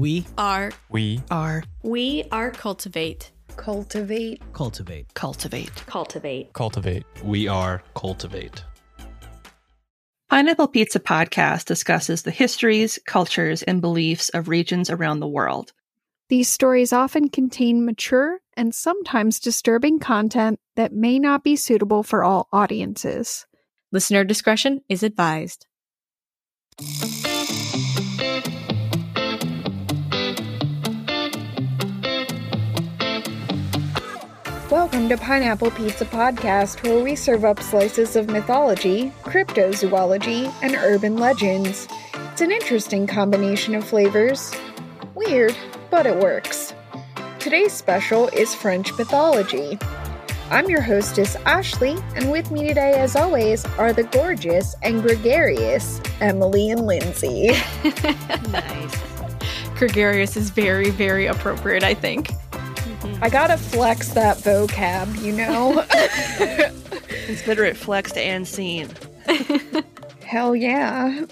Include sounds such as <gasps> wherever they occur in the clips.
We are. We are. We are cultivate. Cultivate. Cultivate. Cultivate. Cultivate. Cultivate. We are cultivate. Pineapple Pizza Podcast discusses the histories, cultures, and beliefs of regions around the world. These stories often contain mature and sometimes disturbing content that may not be suitable for all audiences. Listener discretion is advised. Welcome to Pineapple Pizza Podcast, where we serve up slices of mythology, cryptozoology, and urban legends. It's an interesting combination of flavors. Weird, but it works. Today's special is French mythology. I'm your hostess, Ashley, and with me today, as always, are the gorgeous and gregarious Emily and Lindsay. <laughs> nice. Gregarious is very, very appropriate, I think. I gotta flex that vocab, you know? <laughs> Consider it flexed and seen. <laughs> Hell yeah.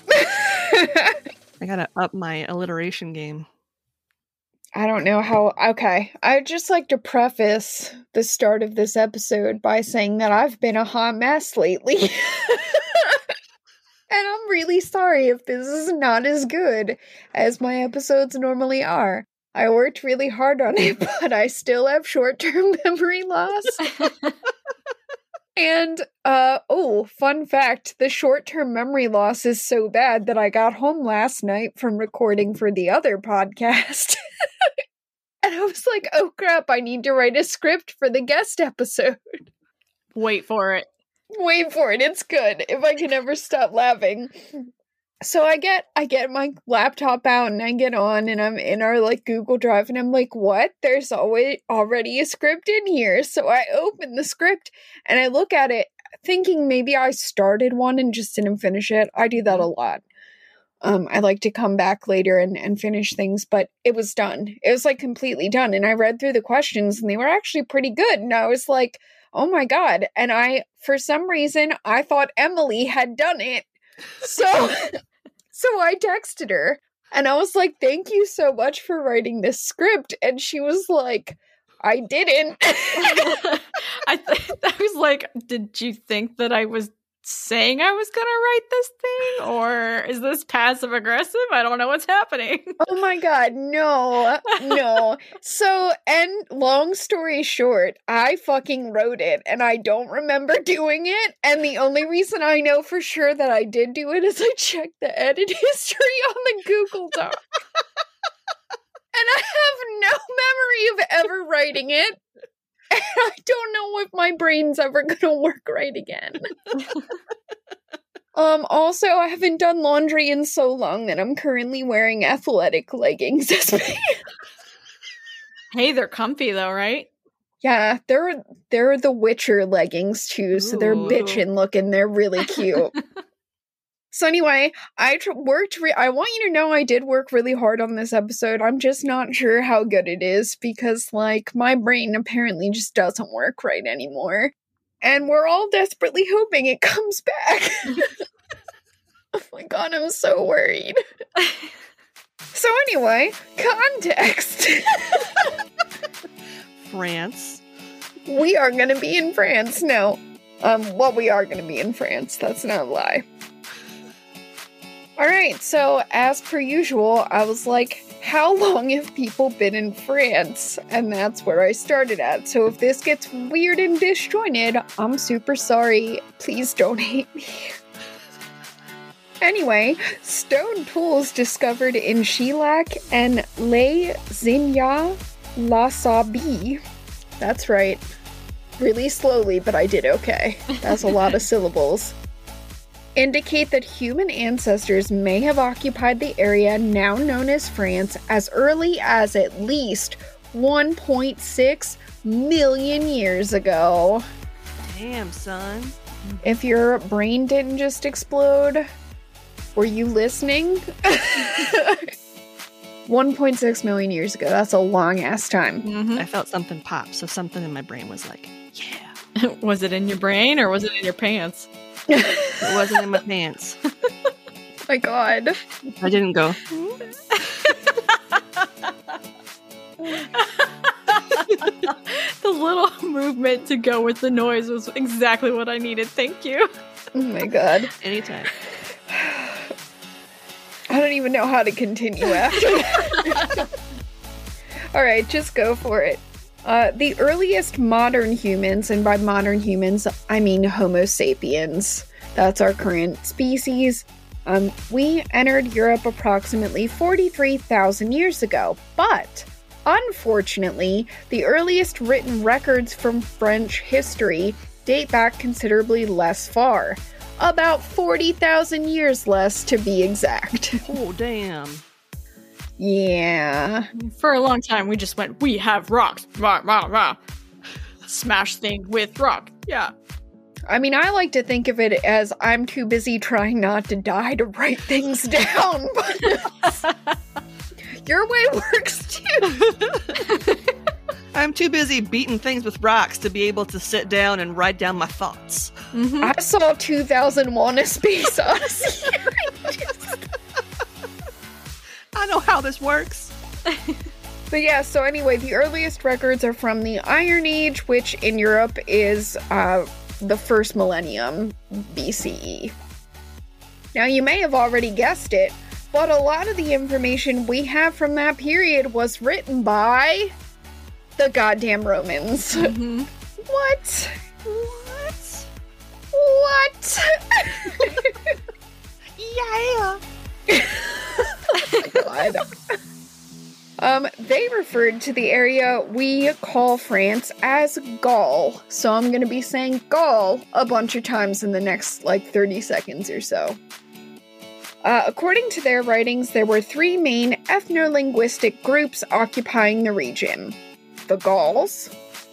I gotta up my alliteration game. I don't know how. Okay. I'd just like to preface the start of this episode by saying that I've been a hot mess lately. <laughs> and I'm really sorry if this is not as good as my episodes normally are. I worked really hard on it, <laughs> but I still have short term <laughs> memory loss. and, uh, oh, fun fact the short term memory loss is so bad that I got home last night from recording for the other podcast. <laughs> and I was like, oh crap, I need to write a script for the guest episode. Wait for it. Wait for it. It's good. If I can ever stop laughing so I get I get my laptop out and I get on and I'm in our like Google Drive and I'm like, what? There's always already a script in here. So I open the script and I look at it thinking maybe I started one and just didn't finish it. I do that a lot. Um, I like to come back later and, and finish things, but it was done. It was like completely done. And I read through the questions and they were actually pretty good. And I was like, oh my God. And I, for some reason, I thought Emily had done it. So <laughs> So I texted her and I was like, thank you so much for writing this script. And she was like, I didn't. <laughs> I, th- <laughs> I was like, did you think that I was saying I was going to write this thing or is this passive aggressive? I don't know what's happening. <laughs> oh my god, no. No. so, and long story short, I fucking wrote it and I don't remember <laughs> doing it and the only reason I know for sure that I did do it is I checked the edit <laughs> history on the Google Doc. and I have no memory of ever writing it. And <laughs> I don't know if my brain's ever gonna work right again. <laughs> um, also, I haven't done laundry in so long that I'm currently wearing athletic leggings <laughs> Hey, they're comfy though, right? Yeah, they're they're the Witcher leggings too, so they're bitchin' looking. They're really cute. So anyway, I tr- worked. Re- I want you to know I did work really hard on this episode. I'm just not sure how good it is because, like, my brain apparently just doesn't work right anymore, and we're all desperately hoping it <laughs> comes back. <laughs> oh my god, I'm so worried. <laughs> so anyway, context. France. We are going to be in France. No. Um, well, we are going to be in France. That's not a lie. All right, so as per usual, I was like, how long have people been in France? And that's where I started at. So if this gets weird and disjointed, I'm super sorry. Please don't <laughs> hate me. Anyway, stone tools discovered in Chilhac and Les Zinja La Sabie. That's right. Really slowly, but I did okay. That's a lot of <laughs> syllables indicate that human ancestors may have occupied the area now known as France as early as at least 1.6 million years ago. Damn, son. If your brain didn't just explode, were you listening? <laughs> 1.6 million years ago. That's a long ass time. Mhm. I felt something pop, so something in my brain was like, yeah. <laughs> was it in your brain or was it in your pants? It wasn't in my pants. <laughs> my god. I didn't go. <laughs> the little movement to go with the noise was exactly what I needed. Thank you. Oh my god. Anytime. <sighs> I don't even know how to continue after that. <laughs> All right, just go for it. Uh, the earliest modern humans, and by modern humans, I mean Homo sapiens, that's our current species, um, we entered Europe approximately 43,000 years ago. But unfortunately, the earliest written records from French history date back considerably less far. About 40,000 years less to be exact. <laughs> Oh, damn. Yeah. For a long time, we just went, we have rocks. Rah, rah, rah. Smash thing with rock. Yeah. I mean, I like to think of it as I'm too busy trying not to die to write things <laughs> down, but your way works too. I'm too busy beating things with rocks to be able to sit down and write down my thoughts. Mhm. I saw 2001 A <laughs> Space Odyssey. I know how this works. <laughs> but yeah, so anyway, the earliest records are from the Iron Age, which in Europe is uh, the first millennium BCE. Now, you may have already guessed it, but a lot of the information we have from that period was written by the goddamn Romans. Mhm. <laughs> What? What? What? <laughs> Yeah. God. Um, they referred to the area we call France as Gaul. So I'm to be saying Gaul a bunch of times in the next like 30 seconds or so. Uh, according to their writings, there were three main ethno linguistic groups occupying the region the Gauls,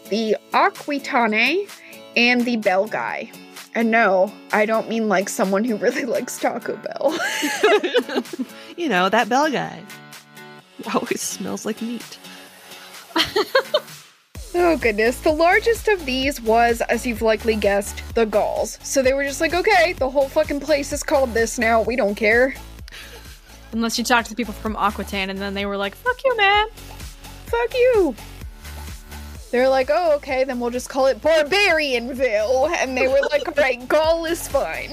the Aquitane, and the Belgae. And no, I don't mean like someone who really <laughs> likes Taco Bell. <laughs> you know, that bell guy. Always smells like meat. <laughs> Oh goodness. The largest of these was, as you've likely guessed, the Gauls. So they were just like, okay, the whole fucking place is called this now. We don't care. Unless you talk to the people from Aquitaine and then they were like, fuck you, man. Fuck you. They're like, oh, okay, then we'll just call it Barbarianville. And they were like, <laughs> right, Gaul is fine.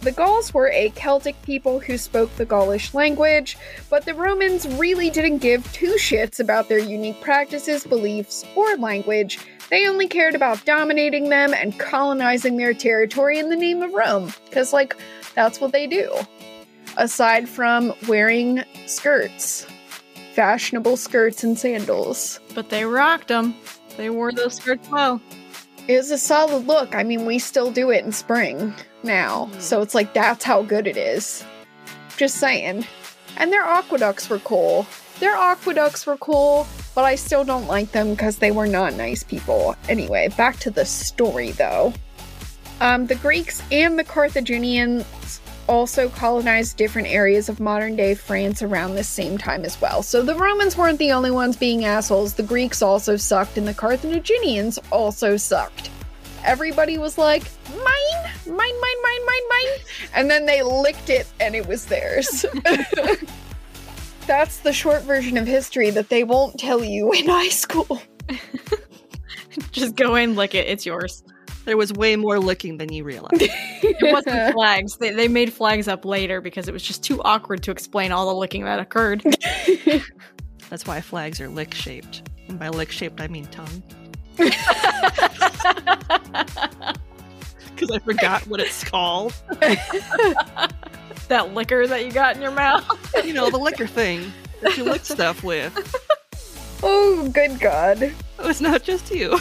the Gauls were a Celtic people who spoke the Gaulish language, but the Romans really didn't give two shits about their unique practices, beliefs, or language. They only cared about dominating them and colonizing their territory in the name of Rome, because, like, that's what they do. Aside from wearing skirts fashionable skirts and sandals. But they rocked them. They wore those skirts well. It was a solid look. I mean, we still do it in spring now. So it's like that's how good it is. Just saying. And their aqueducts were cool. Their aqueducts were cool, but I still don't like them because they were not nice people. Anyway, back to the story though. Um, the Greeks and the Carthaginians also colonized different areas of modern day France around this same time as well. So the Romans weren't the only ones being assholes, the Greeks also sucked, and the Carthaginians also sucked. Everybody was like, mine, mine, mine, mine, mine, mine. And then they licked it and it was theirs. <laughs> That's the short version of history that they won't tell you in high school. <laughs> Just go in, lick it. It's yours. There was way more licking than you realize. <laughs> It wasn't flags. They, they made flags up later because it was just too awkward to explain all the licking that occurred. <laughs> That's why flags are lick shaped. And by lick shaped, I mean tongue. <laughs> Because I forgot what it's called. that liquor that you got in your mouth. You know, the liquor thing that you lick stuff with. Oh, good God. Oh, it's not just you.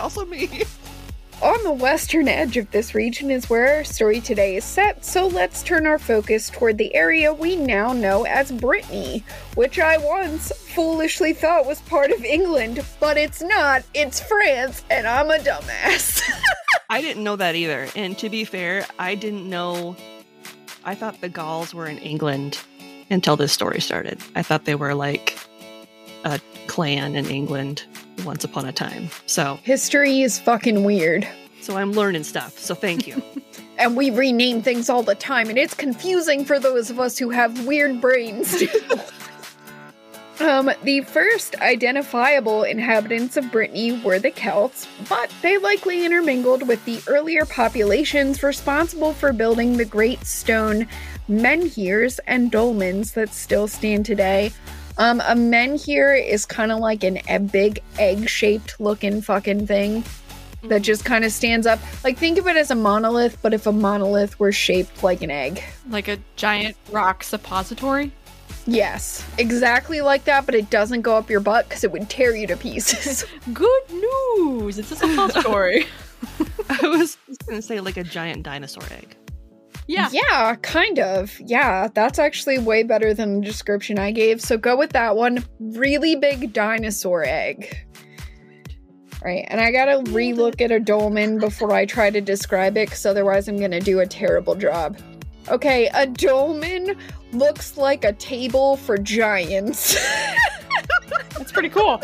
Also me. <laughs> On the western edge of this region is where our story today is set, so let's turn our focus toward the area we now know as Brittany, which I once foolishly thought was part of England, but it's not. It's France, and I'm a dumbass. <laughs> I didn't know that either. And to be fair, I didn't know. I thought the Gauls were in England until this story started. I thought they were like a clan in England once upon a time. So, History is fucking weird. so I'm learning stuff. So thank you. <laughs> And we rename things all the time, and it's confusing for those of us who have weird brains. <laughs> um, the first identifiable inhabitants of Brittany were the Celts, but they likely intermingled with the earlier populations responsible for building the great stone menhirs and dolmens that still stand today. Um, a men here is kind of like an, a big egg-shaped looking fucking thing that just kind of stands up. Like think of it as a monolith, but if a monolith were shaped like an egg. Like a giant rock suppository. Yes, exactly like that, but it doesn't go up your butt because it would tear you to pieces. <laughs> Good news! It's a suppository. <laughs> I was just going to say like a giant dinosaur egg. Yeah. yeah, kind of. Yeah, that's actually way better than the description I gave. So go with that one. Really big dinosaur egg. Right, and I gotta relook at a dolmen before I try to describe it, because otherwise I'm gonna do a terrible job. Okay, a dolmen looks like a table for giants. <laughs> That's pretty cool.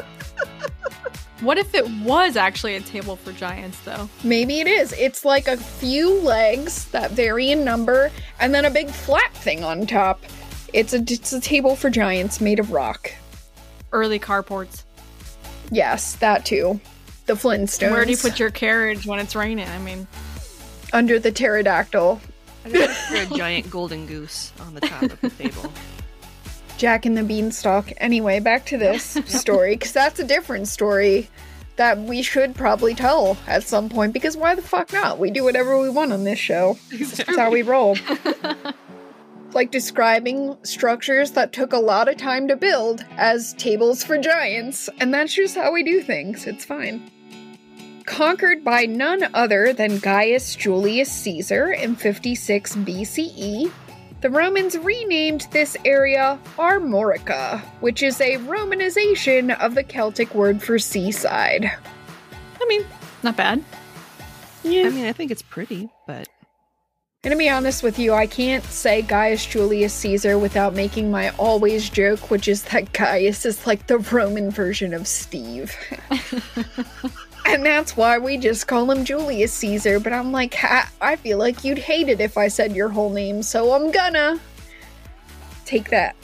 What if it was actually a table for giants, though? Maybe it is. It's like a few legs that vary in number, and then a big flat thing on top. It's a it's a table for giants made of rock. Early carports. Yes, that too. The Flintstones. Where do you put your carriage when it's raining? I mean, under the pterodactyl? I just picture a giant golden goose on the top of the table. <laughs> Jack and the Beanstalk. Anyway, back to this <laughs> story because that's a different story that we should probably tell at some point. Because why the fuck not? We do whatever we want on this show. That's how we roll. <laughs> like describing structures that took a lot of time to build as tables for giants, and that's just how we do things. It's fine. Conquered by none other than Gaius Julius Caesar in 56 BCE, the Romans renamed this area Armorica, which is a Romanization of the Celtic word for seaside. I mean, not bad. Yeah. I mean, I think it's pretty, but And to be honest with you, I can't say Gaius Julius Caesar without making my always joke, which is that Gaius is like the Roman version of Steve. <laughs> and that's why we just call him Julius Caesar. But I'm like, ha- I feel like you'd hate it if I said your whole name, so I'm gonna. Take that.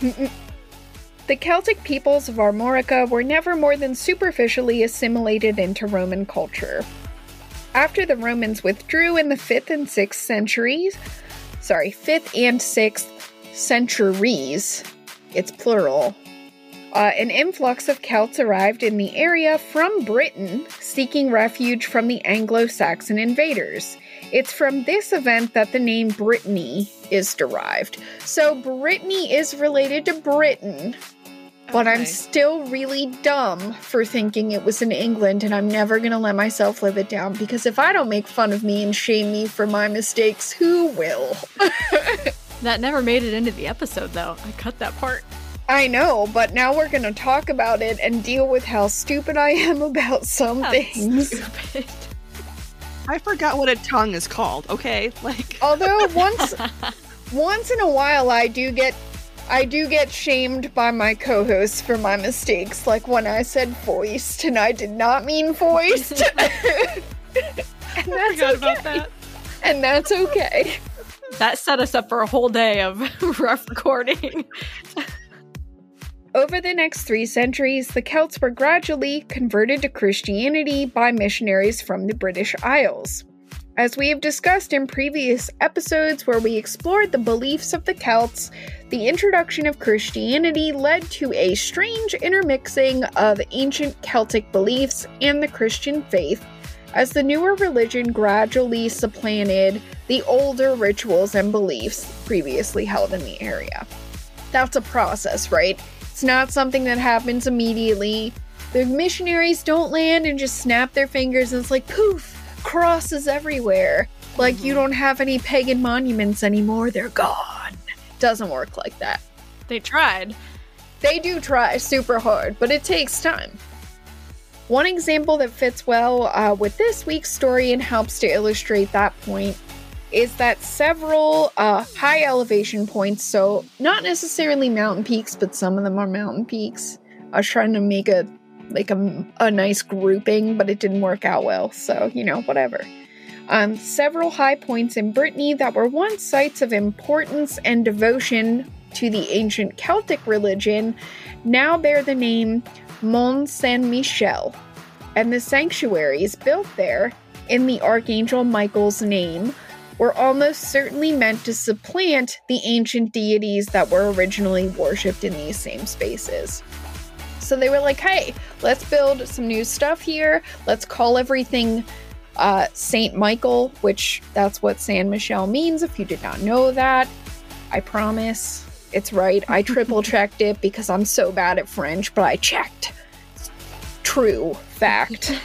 The Celtic peoples of Armorica were never more than superficially assimilated into Roman culture. After the Romans withdrew in the 5th and 6th centuries, sorry, 5th and 6th centuries, it's plural, uh, an influx of Celts arrived in the area from Britain, seeking refuge from the Anglo Saxon invaders. It's from this event that the name Brittany is derived. So, Brittany is related to Britain, but I'm still really dumb for thinking it was in England, and I'm never gonna let myself live it down because if I don't make fun of me and shame me for my mistakes, who will? <laughs> That never made it into the episode, though. I cut that part. I know, but now we're gonna talk about it and deal with how stupid I am <laughs> about some That's things. stupid. I forgot what a tongue is called. Okay, <laughs> like Although <laughs> once once in a while I do get I do get shamed by my co-hosts for my mistakes, like when I said voiced and I did not mean voiced. and that's Forgot okay. about that. And that's okay. That set us up for a whole day of rough recording. Over the next three centuries, the Celts were gradually converted to Christianity by missionaries from the British Isles. As we have discussed in previous episodes where we explored the beliefs of the Celts, the introduction of Christianity led to a strange intermixing of ancient Celtic beliefs and the Christian faith, as the newer religion gradually supplanted the older rituals and beliefs previously held in the area. That's a process, right? It's not something that happens immediately. The missionaries don't land and just snap their fingers and it's like poof, crosses everywhere. Like you don't have any pagan monuments anymore, they're gone. Doesn't work like that. They tried. They do try super hard, but it takes time. One example that fits well uh, with this week's story and helps to illustrate that point is that several uh, high elevation points, so not necessarily mountain peaks, but some of them are mountain peaks. I was trying to make a like a, a nice grouping, but it didn't work out well, so you know, whatever. Um, several high points in Brittany that were once sites of importance and devotion to the ancient Celtic religion now bear the name Mont Saint Michel, and the sanctuaries built there in the Archangel Michael's name were almost certainly meant to supplant the ancient deities that were originally worshipped in these same spaces. So they were like, hey, let's build some new stuff here. Let's call everything uh, Saint Michael, which that's what Saint Michel means if you did not know that. I promise it's right. I triple checked it because I'm so bad at French, but I checked. True fact. <laughs> <laughs>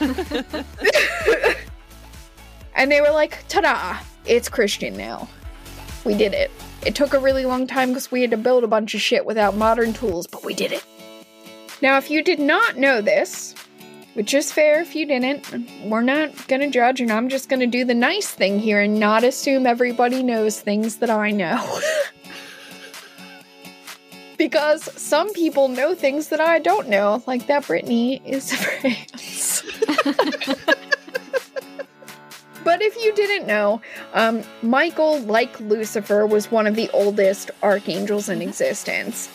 and they were like, ta da, it's Christian now. We did it. It took a really long time because we had to build a bunch of shit without modern tools, but we did it. Now, if you did not know this, which is fair if you didn't, we're not gonna judge, and I'm just gonna do the nice thing here and not assume everybody knows things that I know. <laughs> because some people know things that I don't know, like that Brittany is <laughs> France. <laughs> But if you didn't know, um, Michael, like Lucifer, was one of the oldest archangels in existence.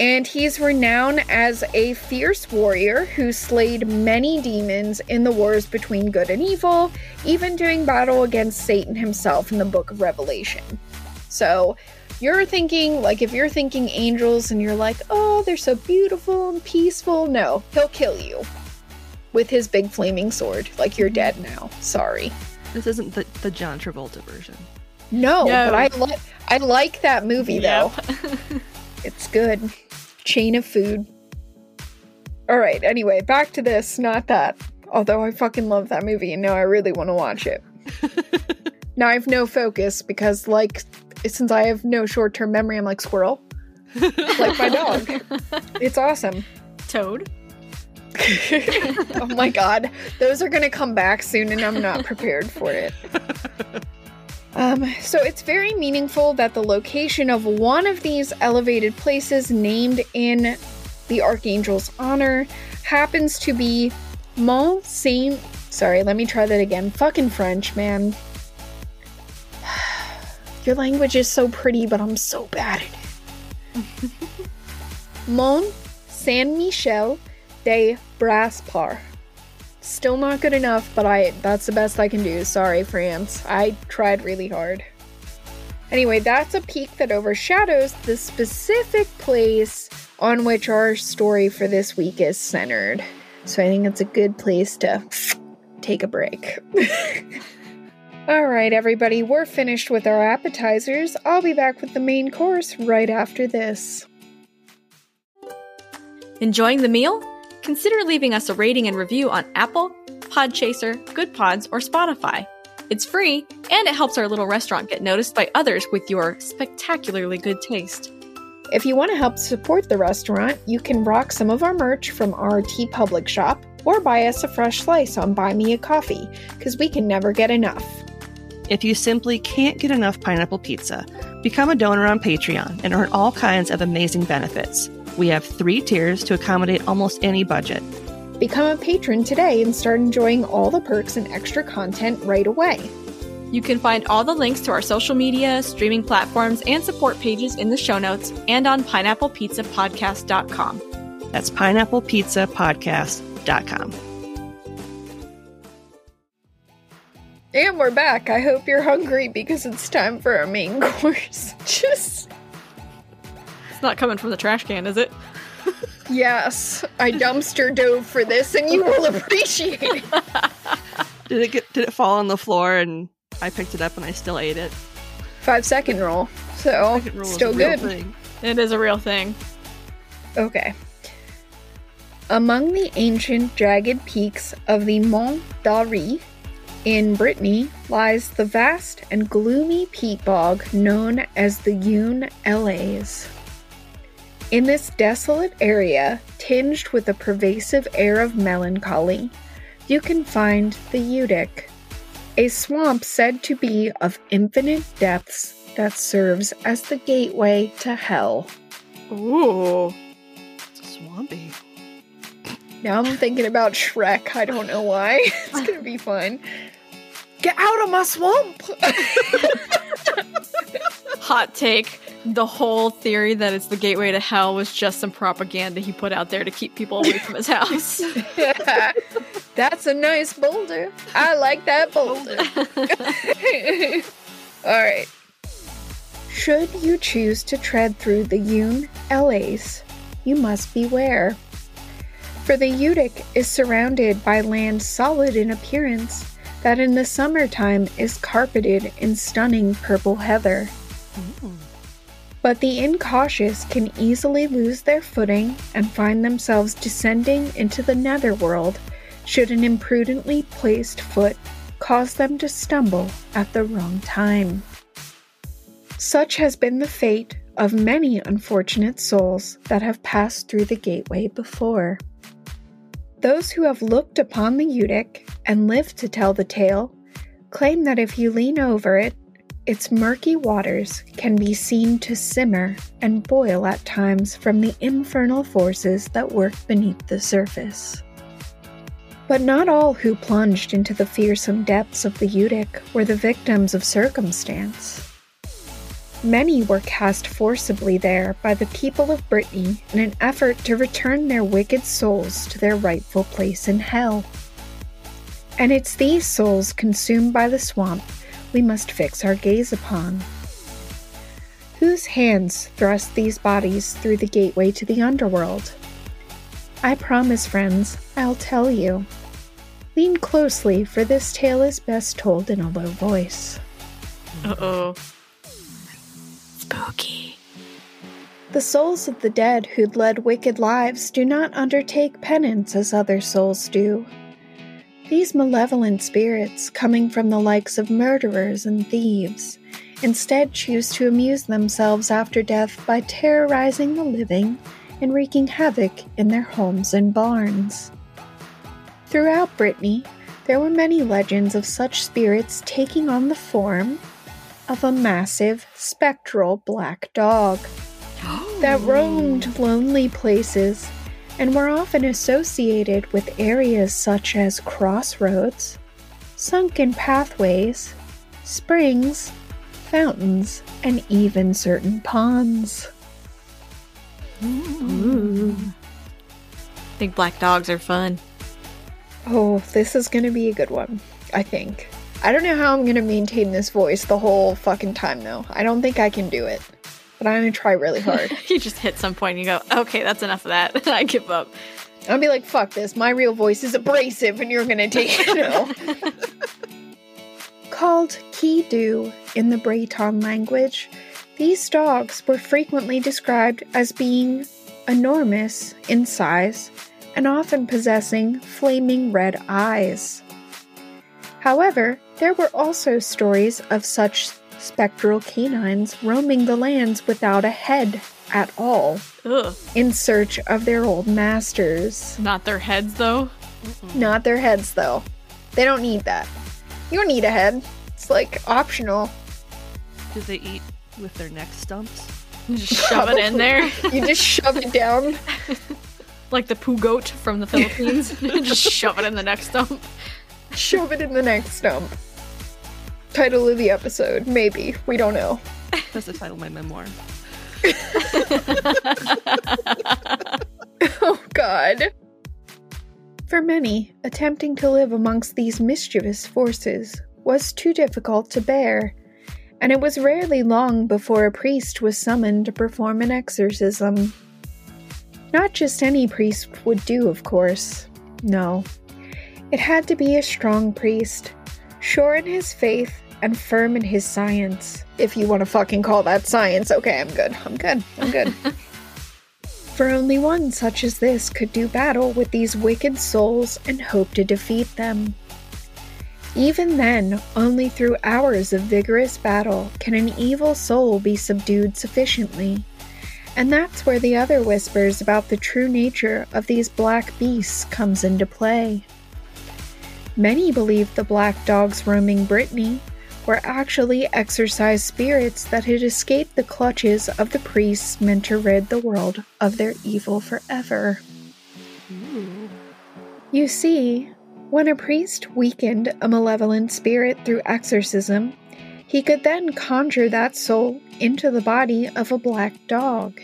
And he's renowned as a fierce warrior who slayed many demons in the wars between good and evil, even doing battle against Satan himself in the book of Revelation. So, you're thinking, like, if you're thinking angels and you're like, oh, they're so beautiful and peaceful, no, he'll kill you with his big flaming sword. Like, you're dead now. Sorry. This isn't the, the John Travolta version. No, No. but I like I like that movie though. <laughs> It's good. Chain of food. All right. Anyway, back to this, not that. Although I fucking love that movie and now I really want to watch it. <laughs> now I have no focus because, like, since I have no short-term memory, I'm like squirrel, <laughs> like my dog. It's awesome. Toad. <laughs> oh my god, those are gonna come back soon, and I'm not prepared for it. <laughs> Um, so it's very meaningful that the location of one of these elevated places named in the Archangel's honor happens to be Mont Saint. Sorry, let me try that again. Fucking French, man. <sighs> Your language is so pretty, but I'm so bad at it. <laughs> Mont Saint Michel de Brasparts. Still not good enough, but I that's the best I can do. Sorry, France. I tried really hard. Anyway, that's a peak that overshadows the specific place on which our story for this week is centered. So I think it's a good place to take a break. <laughs> All right, everybody, we're finished with our appetizers. I'll be back with the main course right after this. Enjoying the meal? Consider leaving us a rating and review on Apple, Podchaser, Goodpods, or Spotify. It's free, and it helps our little restaurant get noticed by others with your spectacularly good taste. If you want to help support the restaurant, you can rock some of our merch from our TeePublic shop or buy us a fresh slice on Buy Me a Coffee, because we can never get enough. If you simply can't get enough pineapple pizza, become a donor on Patreon and earn all kinds of amazing benefits. We have three tiers to accommodate almost any budget. Become a patron today and start enjoying all the perks and extra content right away. You can find all the links to our social media, streaming platforms, and support pages in the show notes and on pineapplepizzapodcast.com. That's pineapplepizzapodcast.com. And we're back. I hope you're hungry because it's time for our main <laughs> course. Just It's not coming from the trash can, is it? yes, I dumpster dove for this, and you will appreciate it. <laughs> Did it get did it fall on the floor and I picked it up and I still ate it? Five second roll, so Second rule still good. thing. It is a real thing. Okay. Among the ancient jagged peaks of the Mont d'Arrée in Brittany lies the vast and gloomy peat bog known as the Yeun Elez. In this desolate area, tinged with a pervasive air of melancholy, you can find the Youdic, a swamp said to be of infinite depths that serves as the gateway to hell. Ooh. Swampy. Now I'm thinking about Shrek. I don't know why. <laughs> It's gonna be fun. Get out of my swamp! <laughs> Hot take. The whole theory that it's the gateway to hell was just some propaganda he put out there to keep people away from his house. <laughs> That's a nice boulder. I like that boulder. <laughs> All right. Should you choose to tread through the Yeun Elez, you must beware. For the Youdic is surrounded by land solid in appearance that in the summertime is carpeted in stunning purple heather. But the incautious can easily lose their footing and find themselves descending into the netherworld should an imprudently placed foot cause them to stumble at the wrong time. Such has been the fate of many unfortunate souls that have passed through the gateway before. Those who have looked upon the Youdic and lived to tell the tale claim that if you lean over it, its murky waters can be seen to simmer and boil at times from the infernal forces that work beneath the surface. But not all who plunged into the fearsome depths of the Youdic were the victims of circumstance. Many were cast forcibly there by the people of Brittany in an effort to return their wicked souls to their rightful place in hell. And it's these souls consumed by the swamp we must fix our gaze upon. Whose hands thrust these bodies through the gateway to the underworld? I promise, friends, I'll tell you. Lean closely, for this tale is best told in a low voice. Uh oh. Spooky. The souls of the dead who'd led wicked lives do not undertake penance as other souls do. These malevolent spirits, coming from the likes of murderers and thieves, instead choose to amuse themselves after death by terrorizing the living and wreaking havoc in their homes and barns. Throughout Brittany, there were many legends of such spirits taking on the form of a massive spectral black dog that <gasps> roamed lonely places and were often associated with areas such as crossroads, sunken pathways, springs, fountains, and even certain ponds. Ooh. I think black dogs are fun. Oh, this is gonna be a good one, I think. I don't know how I'm gonna maintain this voice the whole fucking time though. I don't think I can do it. But I'm gonna try really hard. <laughs> you just hit some point and you go, okay, that's enough of that. <laughs> I give up. I'll be like, fuck this. My real voice is abrasive and you're gonna take it. <laughs> No. Called Ki-Du in the Breton language, these dogs were frequently described as being enormous in size and often possessing flaming red eyes. However, there were also stories of such spectral canines roaming the lands without a head at all Ugh. in search of their old masters. Not their heads, though. Not their heads, though. They don't need that. You don't need a head. It's like optional. Do they eat with their neck stumps? <laughs> You just <laughs> shove it in there. <laughs> You just shove it down. like the Pugot from the Philippines. just shove it in the next stump. Shove it in the next stump. Title of the episode, maybe. We don't know. <laughs> That's the title of my memoir. <laughs> Oh, God. For many, attempting to live amongst these mischievous forces was too difficult to bear, and it was rarely long before a priest was summoned to perform an exorcism. Not just any priest would do, of course. No. It had to be a strong priest, sure in his faith and firm in his science. If you want to fucking call that science, okay, I'm good. I'm good. I'm good. <laughs> For only one such as this could do battle with these wicked souls and hope to defeat them. Even then, only through hours of vigorous battle can an evil soul be subdued sufficiently. And that's where the other whispers about the true nature of these black beasts comes into play. Many believe the black dogs roaming Brittany were actually exorcised spirits that had escaped the clutches of the priests meant to rid the world of their evil forever. You see, when a priest weakened a malevolent spirit through exorcism, he could then conjure that soul into the body of a black dog.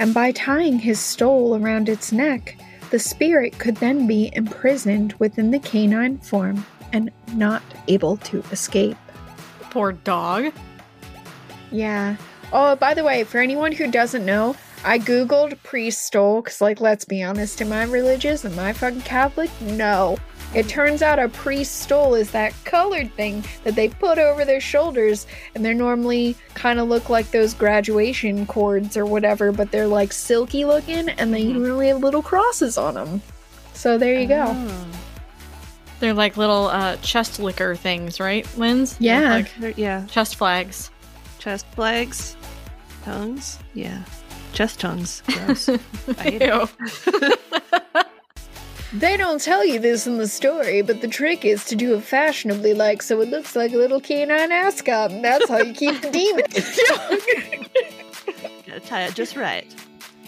And by tying his stole around its neck, the spirit could then be imprisoned within the canine form and not able to escape. Poor dog. Yeah. Oh, by the way, for anyone who doesn't know, I googled priest stole because, like, let's be honest, am I religious? Am I fucking Catholic? No. It turns out a priest stole is that colored thing that they put over their shoulders, and they're normally kind of look like those graduation cords or whatever, but they're like silky looking, and they mm-hmm. usually have little crosses on them. So there you go. Oh. They're like little uh, chest licker things, right, Linz? Yeah. Like They're- yeah. chest flags. Chest flags. Tongues. Yeah. Chest tongues. Gross. <laughs> I hate. Ew. <laughs> They don't tell you this in the story, but the trick is to do it fashionably like so it looks like a little canine ascot, and that's how you keep the demon. <laughs> Gotta tie it just right.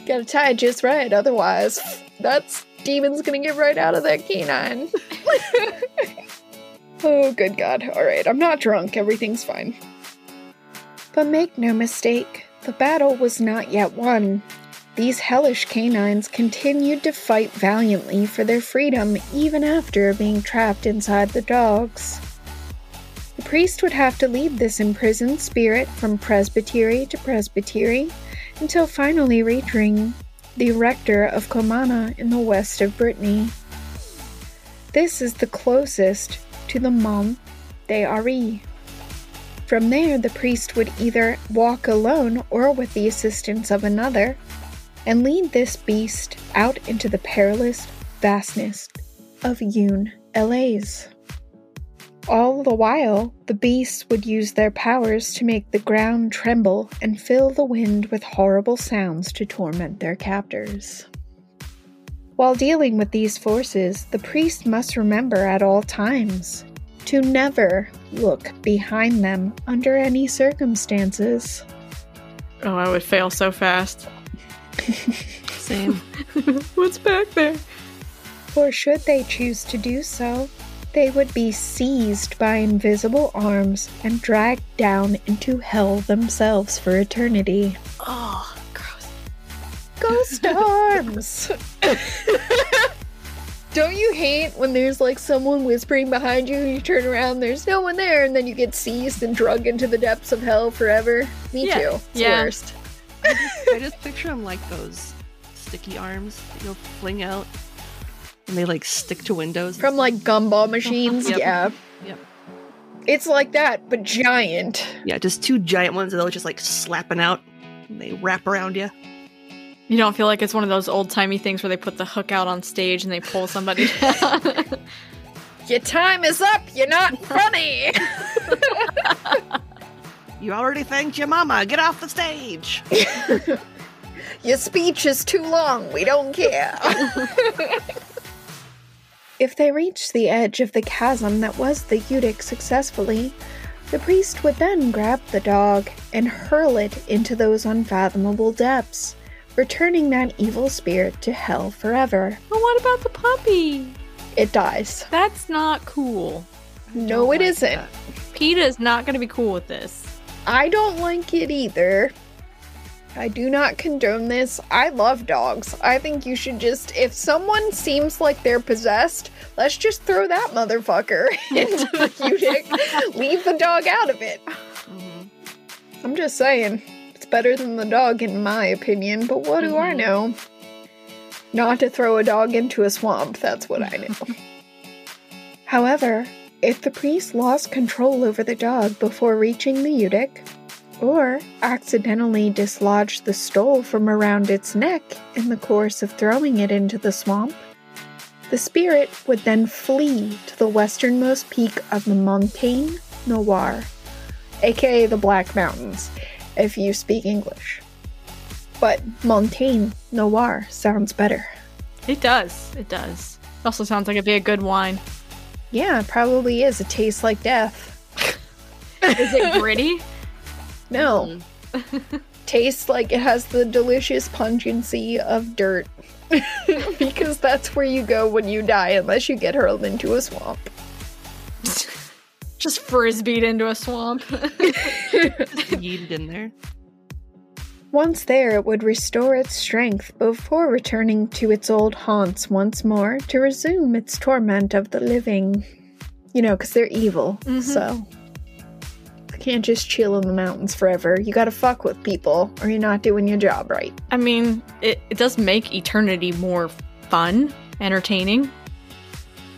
Gotta tie it just right, otherwise, that's demon's gonna get right out of that canine. <laughs> oh, good God. Alright, I'm not drunk, everything's fine. But make no mistake, the battle was not yet won. These hellish canines continued to fight valiantly for their freedom even after being trapped inside the dogs. The priest would have to lead this imprisoned spirit from presbytery to presbytery until finally reaching the rector of Commana in the west of Brittany. This is the closest to the Mont des Aries. From there, the priest would either walk alone or with the assistance of another and lead this beast out into the perilous vastness of Yeun Elez. All the while, the beasts would use their powers to make the ground tremble and fill the wind with horrible sounds to torment their captors. While dealing with these forces, the priest must remember at all times to never look behind them under any circumstances. Oh, I would fail so fast. <laughs> Same. <laughs> What's back there? For should they choose to do so, they would be seized by invisible arms and dragged down into hell themselves for eternity. Oh, gross. Ghost arms! <laughs> Don't you hate when there's like someone whispering behind you and you turn around, there's no one there, and then you get seized and drugged into the depths of hell forever? Me Yeah. too. It's Yeah. the worst. I just <laughs> picture them like those sticky arms that you'll fling out and they like stick to windows. From like gumball machines, Yep. yeah. Yep. It's like that, but giant. Yeah, just two giant ones that they'll just like slapping out and they wrap around you. You don't feel like it's one of those old timey things where they put the hook out on stage and they pull somebody <laughs> down. Your time is up. You're not funny. <laughs> You already thanked your mama. Get off the stage. <laughs> Your speech is too long. We don't care. if they reached the edge of the chasm that was the Youdic successfully, the priest would then grab the dog and hurl it into those unfathomable depths, returning that evil spirit to hell forever. but what about the puppy? It dies. That's not cool. No, it like isn't. that. PETA is not going to be cool with this. I don't like it either. I do not condone this. I love dogs. I think you should just, if someone seems like they're possessed, let's just throw that motherfucker <laughs> into the <laughs> Youdic. Leave the dog out of it. Mhm. I'm just saying. Better than the dog, in my opinion, but what do I Mhm. know? Not to throw a dog into a swamp, that's what I know. <laughs> However, if the priest lost control over the dog before reaching the Youdic, or accidentally dislodged the stole from around its neck in the course of throwing it into the swamp, the spirit would then flee to the westernmost peak of the Montagne Noire, aka the Black Mountains, if you speak English. But Montagne Noire sounds better. It does. It does. It also sounds like it'd be a good wine. Yeah, it probably is. It tastes like death. <laughs> Is it gritty? No. <laughs> Tastes like it has the delicious pungency of dirt. <laughs> because that's where you go when you die, unless you get hurled into a swamp. Just frisbeed into a swamp. <laughs> Yeeted in there. Once there, it would restore its strength before returning to its old haunts once more to resume its torment of the living. You know, because they're evil, mm-hmm. so. You can't just chill in the mountains forever. You gotta fuck with people, or you're not doing your job right. I mean, it, it does make eternity more fun, entertaining.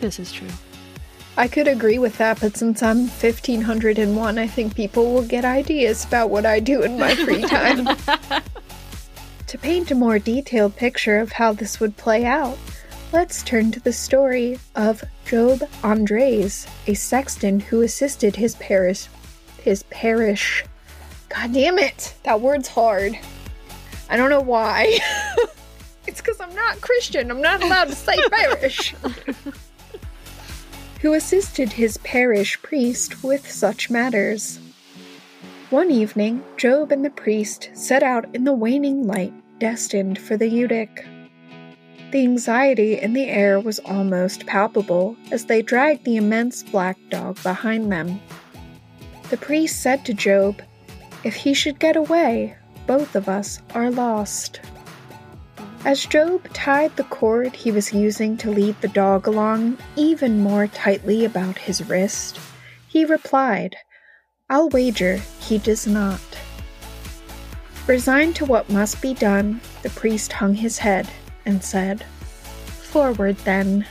This is true. I could agree with that, but since I'm 1501, I think people will get ideas about what I do in my free time. <laughs> to paint a more detailed picture of how this would play out, let's turn to the story of Job Andres, a sexton who assisted his parish. His parish. God damn it! That word's hard. I don't know why. <laughs> it's because I'm not Christian. I'm not allowed to say parish <laughs> who assisted his parish priest with such matters. One evening, Job and the priest set out in the waning light destined for the Youdic. The anxiety in the air was almost palpable as they dragged the immense black dog behind them. The priest said to Job, If he should get away, both of us are lost. As Job tied the cord he was using to lead the dog along even more tightly about his wrist, he replied, I'll wager he does not. Resigned to what must be done, the priest hung his head and said, Forward then.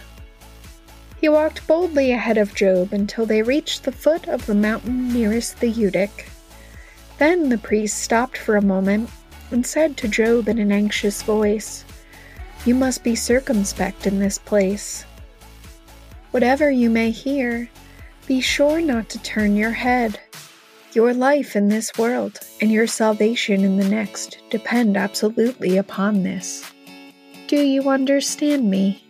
He walked boldly ahead of Job until they reached the foot of the mountain nearest the Youdic. Then the priest stopped for a moment and said to Job in an anxious voice, You must be circumspect in this place. Whatever you may hear, be sure not to turn your head. Your life in this world and your salvation in the next depend absolutely upon this. Do you understand me?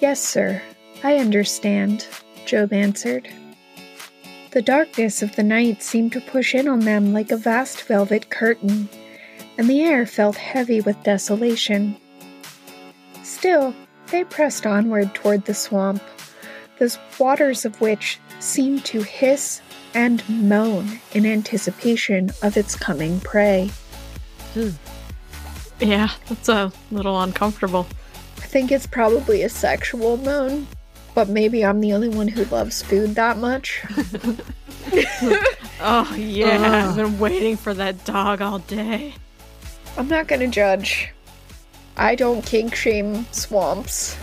Yes, sir, I understand, Job answered. The darkness of the night seemed to push in on them like a vast velvet curtain, and the air felt heavy with desolation. Still, they pressed onward toward the swamp, the waters of which seemed to hiss and moan in anticipation of its coming prey. Hmm. Yeah, that's a little uncomfortable. I think it's probably a sexual moan, but maybe I'm the only one who loves food that much. <laughs> Oh, yeah. I've been waiting for that dog all day. I'm not gonna judge. I don't kink shame swamps.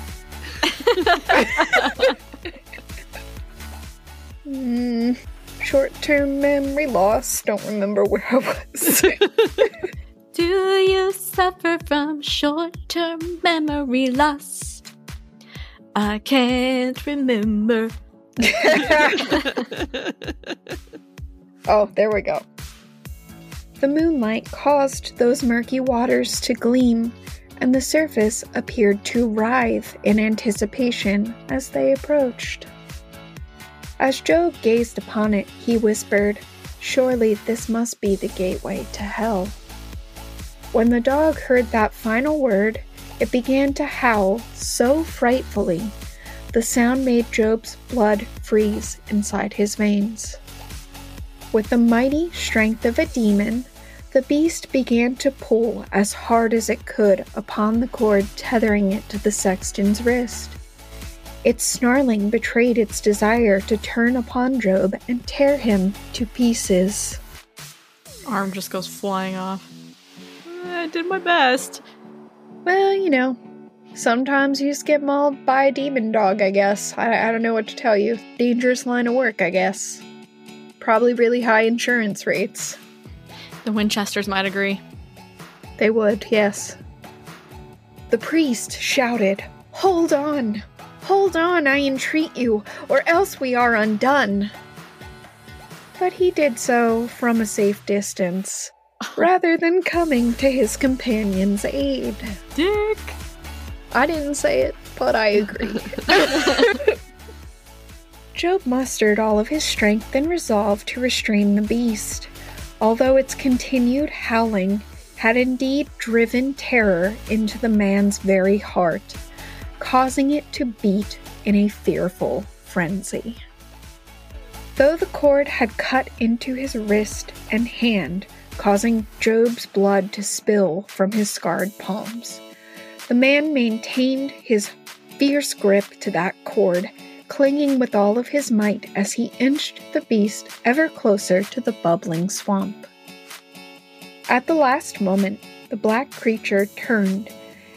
Hmm. Short term memory loss. Don't remember where I was. <laughs> Do you suffer from short term memory loss? I can't remember. <laughs> oh, there we go. The moonlight caused those murky waters to gleam, and the surface appeared to writhe in anticipation as they approached. As Job gazed upon it, he whispered, Surely this must be the gateway to hell. When the dog heard that final word, it began to howl so frightfully, the sound made Job's blood freeze inside his veins. With the mighty strength of a demon, the beast began to pull as hard as it could upon the cord tethering it to the sexton's wrist. Its snarling betrayed its desire to turn upon Job and tear him to pieces. Arm just goes flying off. I did my best. Well, you know, sometimes you just get mauled by a demon dog, I guess. I, I don't know what to tell you. Dangerous line of work, I guess. Probably really high insurance rates. The Winchesters might agree. They would, yes. The priest shouted, Hold on! Hold on, I entreat you, or else we are undone! But he did so from a safe distance, <laughs> rather than coming to his companion's aid. Dick! I didn't say it, but I <laughs> agree. <laughs> Job mustered all of his strength and resolve to restrain the beast, although its continued howling had indeed driven terror into the man's very heart, causing it to beat in a fearful frenzy. Though the cord had cut into his wrist and hand, causing Job's blood to spill from his scarred palms, the man maintained his fierce grip to that cord, clinging with all of his might as he inched the beast ever closer to the bubbling swamp. At the last moment, the black creature turned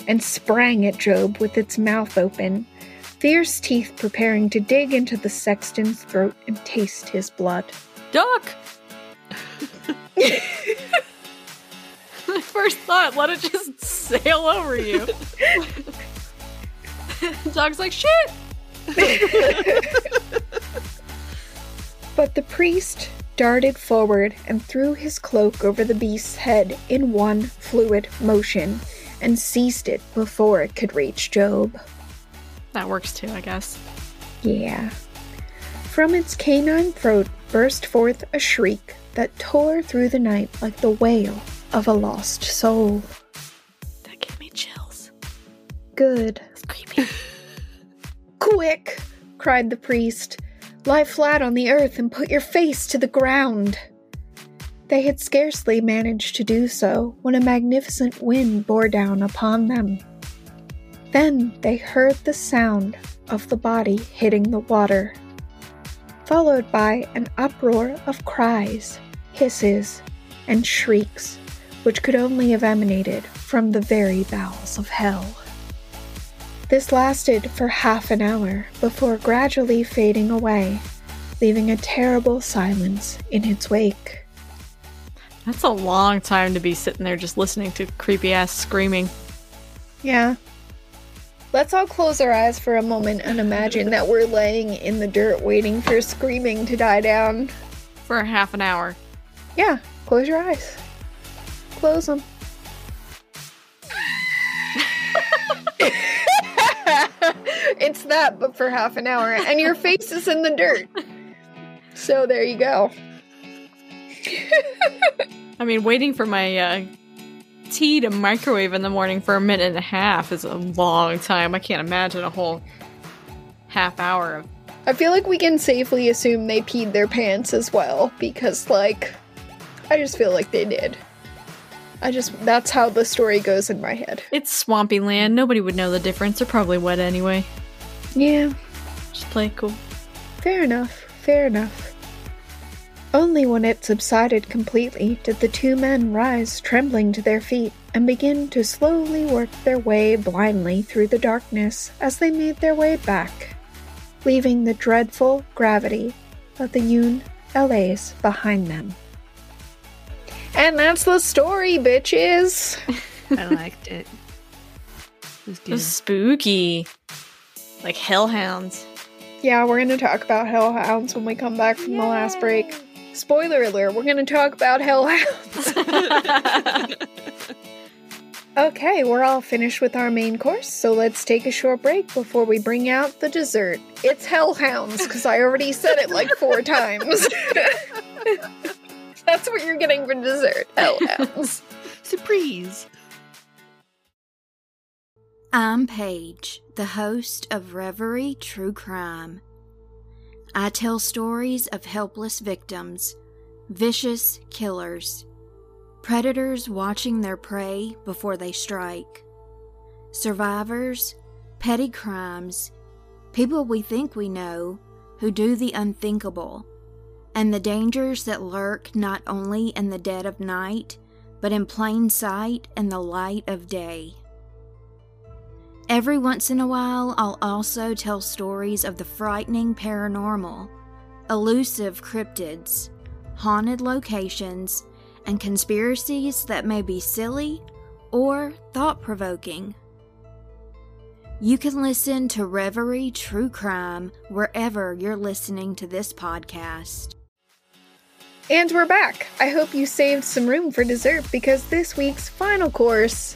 and sprang at Job with its mouth open, fierce teeth preparing to dig into the sexton's throat and taste his blood. Duck! <laughs> My first thought, let it just <laughs> sail over you. <laughs> Dog's like, shit! <laughs> But the priest darted forward and threw his cloak over the beast's head in one fluid motion and seized it before it could reach Job. That works too, I guess. Yeah. From its canine throat burst forth a shriek that tore through the night like the wail of a lost soul. That gave me chills. Good. It's creepy. <laughs> Quick! cried the priest. Lie flat on the earth and put your face to the ground. They had scarcely managed to do so when a magnificent wind bore down upon them. Then they heard the sound of the body hitting the water, followed by an uproar of cries, hisses, and shrieks, which could only have emanated from the very bowels of hell. This lasted for half an hour before gradually fading away, leaving a terrible silence in its wake. That's a long time to be sitting there just listening to creepy ass screaming. Yeah. Let's all close our eyes for a moment and imagine that we're laying in the dirt waiting for screaming to die down. For a half an hour. Yeah, close your eyes. Close them. It's that, but for half an hour, and your face is in the dirt. So there you go. I mean, waiting for my uh, tea to microwave in the morning for a minute and a half is a long time. I can't imagine a whole half hour of. I feel like we can safely assume they peed their pants as well, because, like, I just feel like they did. I just, that's how the story goes in my head. It's swampy land. Nobody would know the difference. They're probably wet anyway. Yeah, Just play it cool. fair enough, fair enough. Only when it subsided completely did the two men rise trembling to their feet and begin to slowly work their way blindly through the darkness as they made their way back, leaving the dreadful gravity of the Yeun Elez behind them. And that's the story, bitches! <laughs> I liked it. It was It was spooky. Like hellhounds. Yeah, we're going to talk about hellhounds when we come back from the last break. Spoiler alert, we're going to talk about hellhounds. <laughs> Okay, we're all finished with our main course, so let's take a short break before we bring out the dessert. It's hellhounds, because I already said it like four times. <laughs> That's what you're getting for dessert, hellhounds. <laughs> Surprise! I'm Paige, the host of Reverie True Crime. I tell stories of helpless victims, vicious killers, predators watching their prey before they strike, survivors, petty crimes, people we think we know who do the unthinkable, and the dangers that lurk not only in the dead of night, but in plain sight and the light of day. Every once in a while, I'll also tell stories of the frightening paranormal, elusive cryptids, haunted locations, and conspiracies that may be silly or thought provoking. You can listen to Reverie True Crime wherever you're listening to this podcast. And we're back. I hope you saved some room for dessert because this week's final course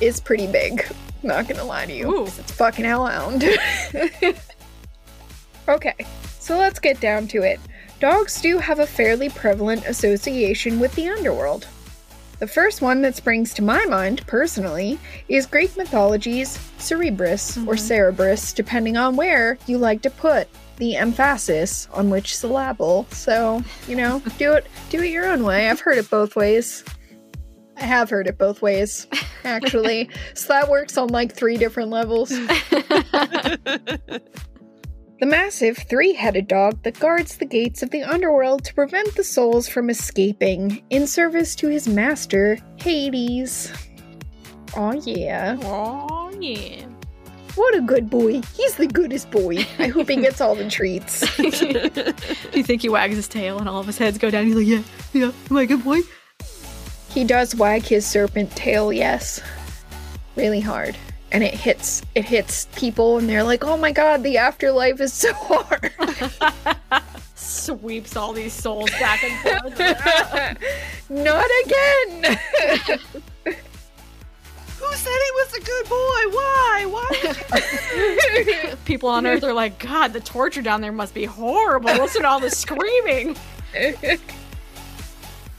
is pretty big. Not gonna lie to you. Ooh. It's fucking hellhound. <laughs> okay, so let's get down to it. Dogs do have a fairly prevalent association with the underworld. The first one that springs to my mind, personally, is Greek mythology's Cerberus, or mm-hmm. Cerberus, depending on where you like to put the emphasis on which syllable. So, you know, do it do it your own way. I've heard it both ways. I have heard it both ways, <laughs> actually. so that works on like three different levels. <laughs> The massive three headed dog that guards the gates of the underworld to prevent the souls from escaping in service to his master, Hades. Aw, yeah. Oh, yeah. What a good boy. He's the goodest boy. I hope he gets all the treats. Do <laughs> you think he wags his tail and all of his heads go down? He's like, yeah, yeah, am I a good boy? He does wag his serpent tail, yes. Really hard. And it hits it hits people and they're like, "Oh my god, the afterlife is so hard." <laughs> Sweeps all these souls back and forth. <laughs> Not again. <laughs> Who said he was a good boy? Why? Why? People on Earth are like, God, the torture down there must be horrible. Listen to all the screaming.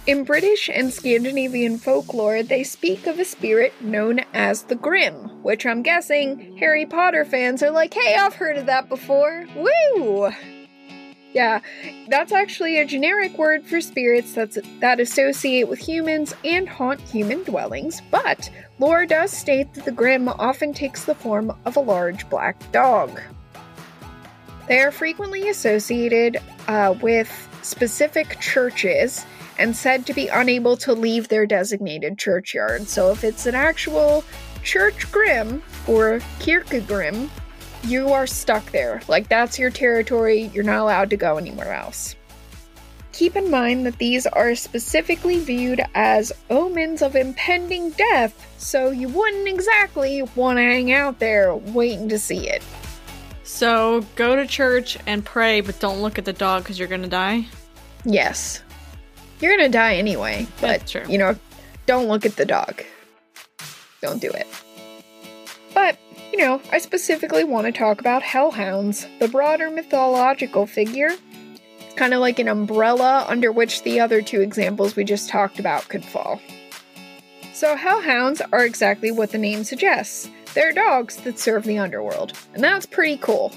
In British and Scandinavian folklore, they speak of a spirit known as the Grim, which I'm guessing Harry Potter fans are like, hey, I've heard of that before. Woo! Yeah, that's actually a generic word for spirits that's, that associate with humans and haunt human dwellings, but lore does state that the Grim often takes the form of a large black dog. They are frequently associated uh, with specific churches and said to be unable to leave their designated churchyard. So if it's an actual church grim or kirke grim, you are stuck there. Like that's your territory. You're not allowed to go anywhere else. Keep in mind that these are specifically viewed as omens of impending death, so you wouldn't exactly want to hang out there waiting to see it. So go to church and pray, but don't look at the dog because you're gonna die. Yes. You're gonna die anyway, but you know, don't look at the dog. Don't do it. But, you know, I specifically want to talk about hellhounds, the broader mythological figure. It's kind of like an umbrella under which the other two examples we just talked about could fall. So, hellhounds are exactly what the name suggests. They're dogs that serve the underworld, and that's pretty cool.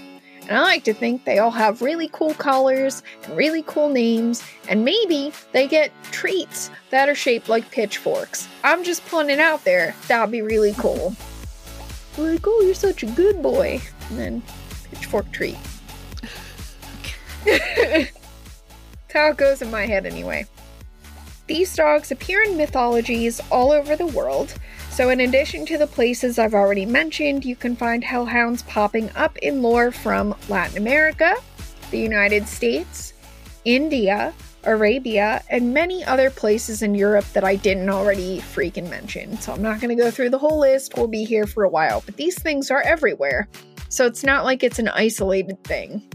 And I like to think they all have really cool colors and really cool names, and maybe they get treats that are shaped like pitchforks. I'm just putting it out there. That'd be really cool. Like, oh, you're such a good boy. And then pitchfork treat. That's <laughs> how it goes in my head, anyway. These dogs appear in mythologies all over the world, so in addition to the places I've already mentioned, you can find hellhounds popping up in lore from Latin America, the United States, India, Arabia, and many other places in Europe that I didn't already freaking mention. So I'm not going to go through the whole list, we'll be here for a while, but these things are everywhere. So it's not like it's an isolated thing.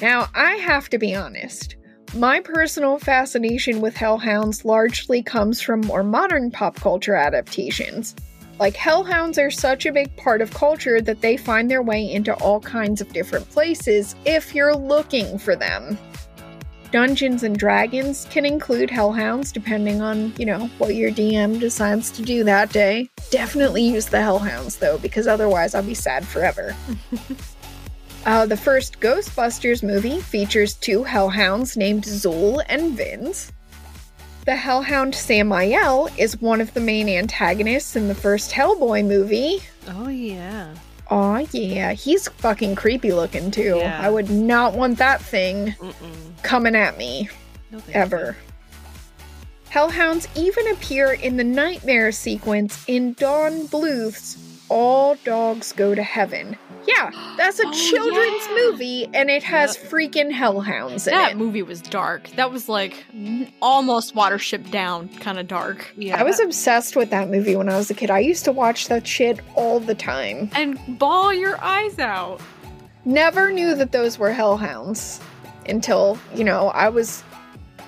Now, I have to be honest. My personal fascination with hellhounds largely comes from more modern pop culture adaptations. Like, hellhounds are such a big part of culture that they find their way into all kinds of different places if you're looking for them. Dungeons and Dragons can include hellhounds depending on, you know, what your DM decides to do that day. Definitely use the hellhounds though, because otherwise I'll be sad forever. <laughs> Uh, the first Ghostbusters movie features two hellhounds named Zuul and Vinz. The hellhound Samael is one of the main antagonists in the first Hellboy movie. Oh yeah. Oh yeah, he's fucking creepy looking too. Yeah. I would not want that thing Mm-mm. coming at me No ever. Hellhounds even appear in the nightmare sequence in Don Bluth's All Dogs Go to Heaven. Yeah, that's a Oh, children's yeah. movie and it has freaking hellhounds in That it. movie was dark. That was like almost Watership Down kind of dark. Yeah. I was obsessed with that movie when I was a kid. I used to watch that shit all the time. And bawl your eyes out. Never knew that those were hellhounds until, you know, I was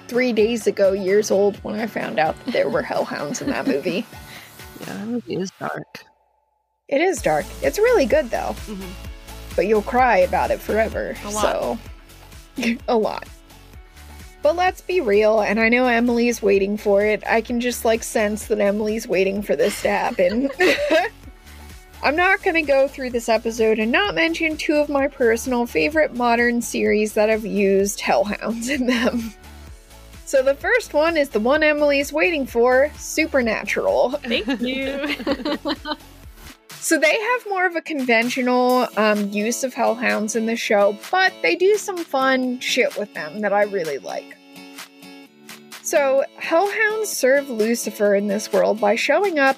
three days ago years old when I found out that there were hellhounds in that movie. <laughs> yeah, that movie is dark. It is dark. It's really good though, Mhm. but you'll cry about it forever. A lot. So, <laughs> a lot. But let's be real, and I know Emily's waiting for it. I can just like sense that Emily's waiting for this to happen. <laughs> I'm not going to go through this episode and not mention two of my personal favorite modern series that have used hellhounds in them. So the first one is the one Emily's waiting for Supernatural. Thank you. <laughs> So they have more of a conventional um, use of hellhounds in the show, but they do some fun shit with them that I really like. So hellhounds serve Lucifer in this world by showing up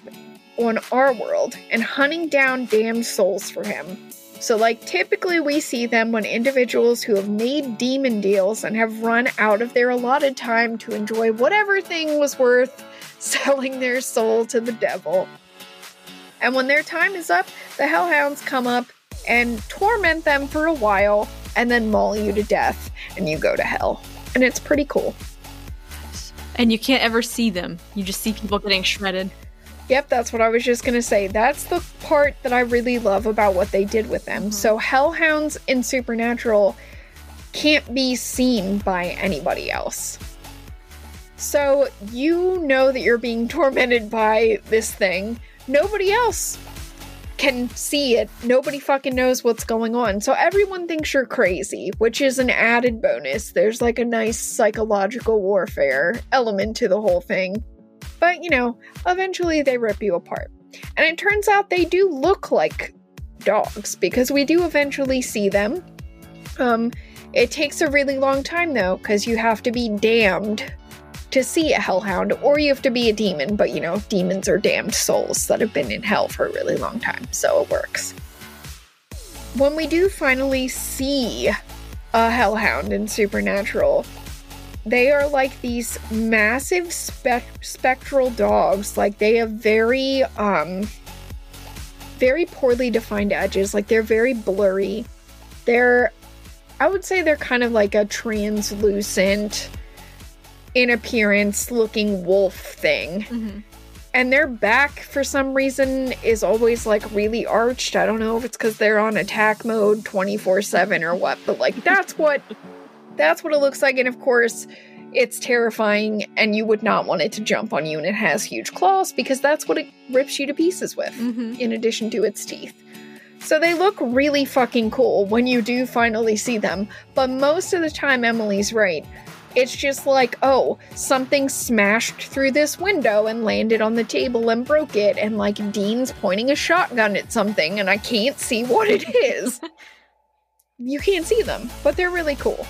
on our world and hunting down damned souls for him. So, like, typically we see them when individuals who have made demon deals and have run out of their allotted time to enjoy whatever thing was worth <laughs> selling their soul to the devil. And when their time is up, the hellhounds come up and torment them for a while and then maul you to death and you go to hell. And it's pretty cool. and you can't ever see them. You just see people getting shredded. Yep, that's what I was just gonna say. That's the part that I really love about what they did with them. So, mm-hmm. hellhounds in Supernatural can't be seen by anybody else. So, you know that you're being tormented by this thing. Nobody else can see it. Nobody fucking knows what's going on. So, everyone thinks you're crazy, which is an added bonus. There's like a nice psychological warfare element to the whole thing. But, you know, eventually they rip you apart. And it turns out they do look like dogs because we do eventually see them. Um, it takes a really long time though, because you have to be damned to see a hellhound, or you have to be a demon. But you know, demons are damned souls that have been in hell for a really long time, so it works. When we do finally see a hellhound in Supernatural, they are like these massive spec- spectral dogs like they have very um very poorly defined edges like they're very blurry they're i would say they're kind of like a translucent in appearance looking wolf thing. Mm-hmm. and their back for some reason is always like really arched. I don't know if it's because they're on attack mode 24-7 or what but like that's what that's what it looks like. And of course it's terrifying and you would not want it to jump on you and it has huge claws because that's what it rips you to pieces with Mm-hmm. in addition to its teeth. So they look really fucking cool when you do finally see them. But most of the time emily's right it's just like, oh, something smashed through this window and landed on the table and broke it, and like Dean's pointing a shotgun at something, and I can't see what it is. <laughs> you can't see them, but they're really cool.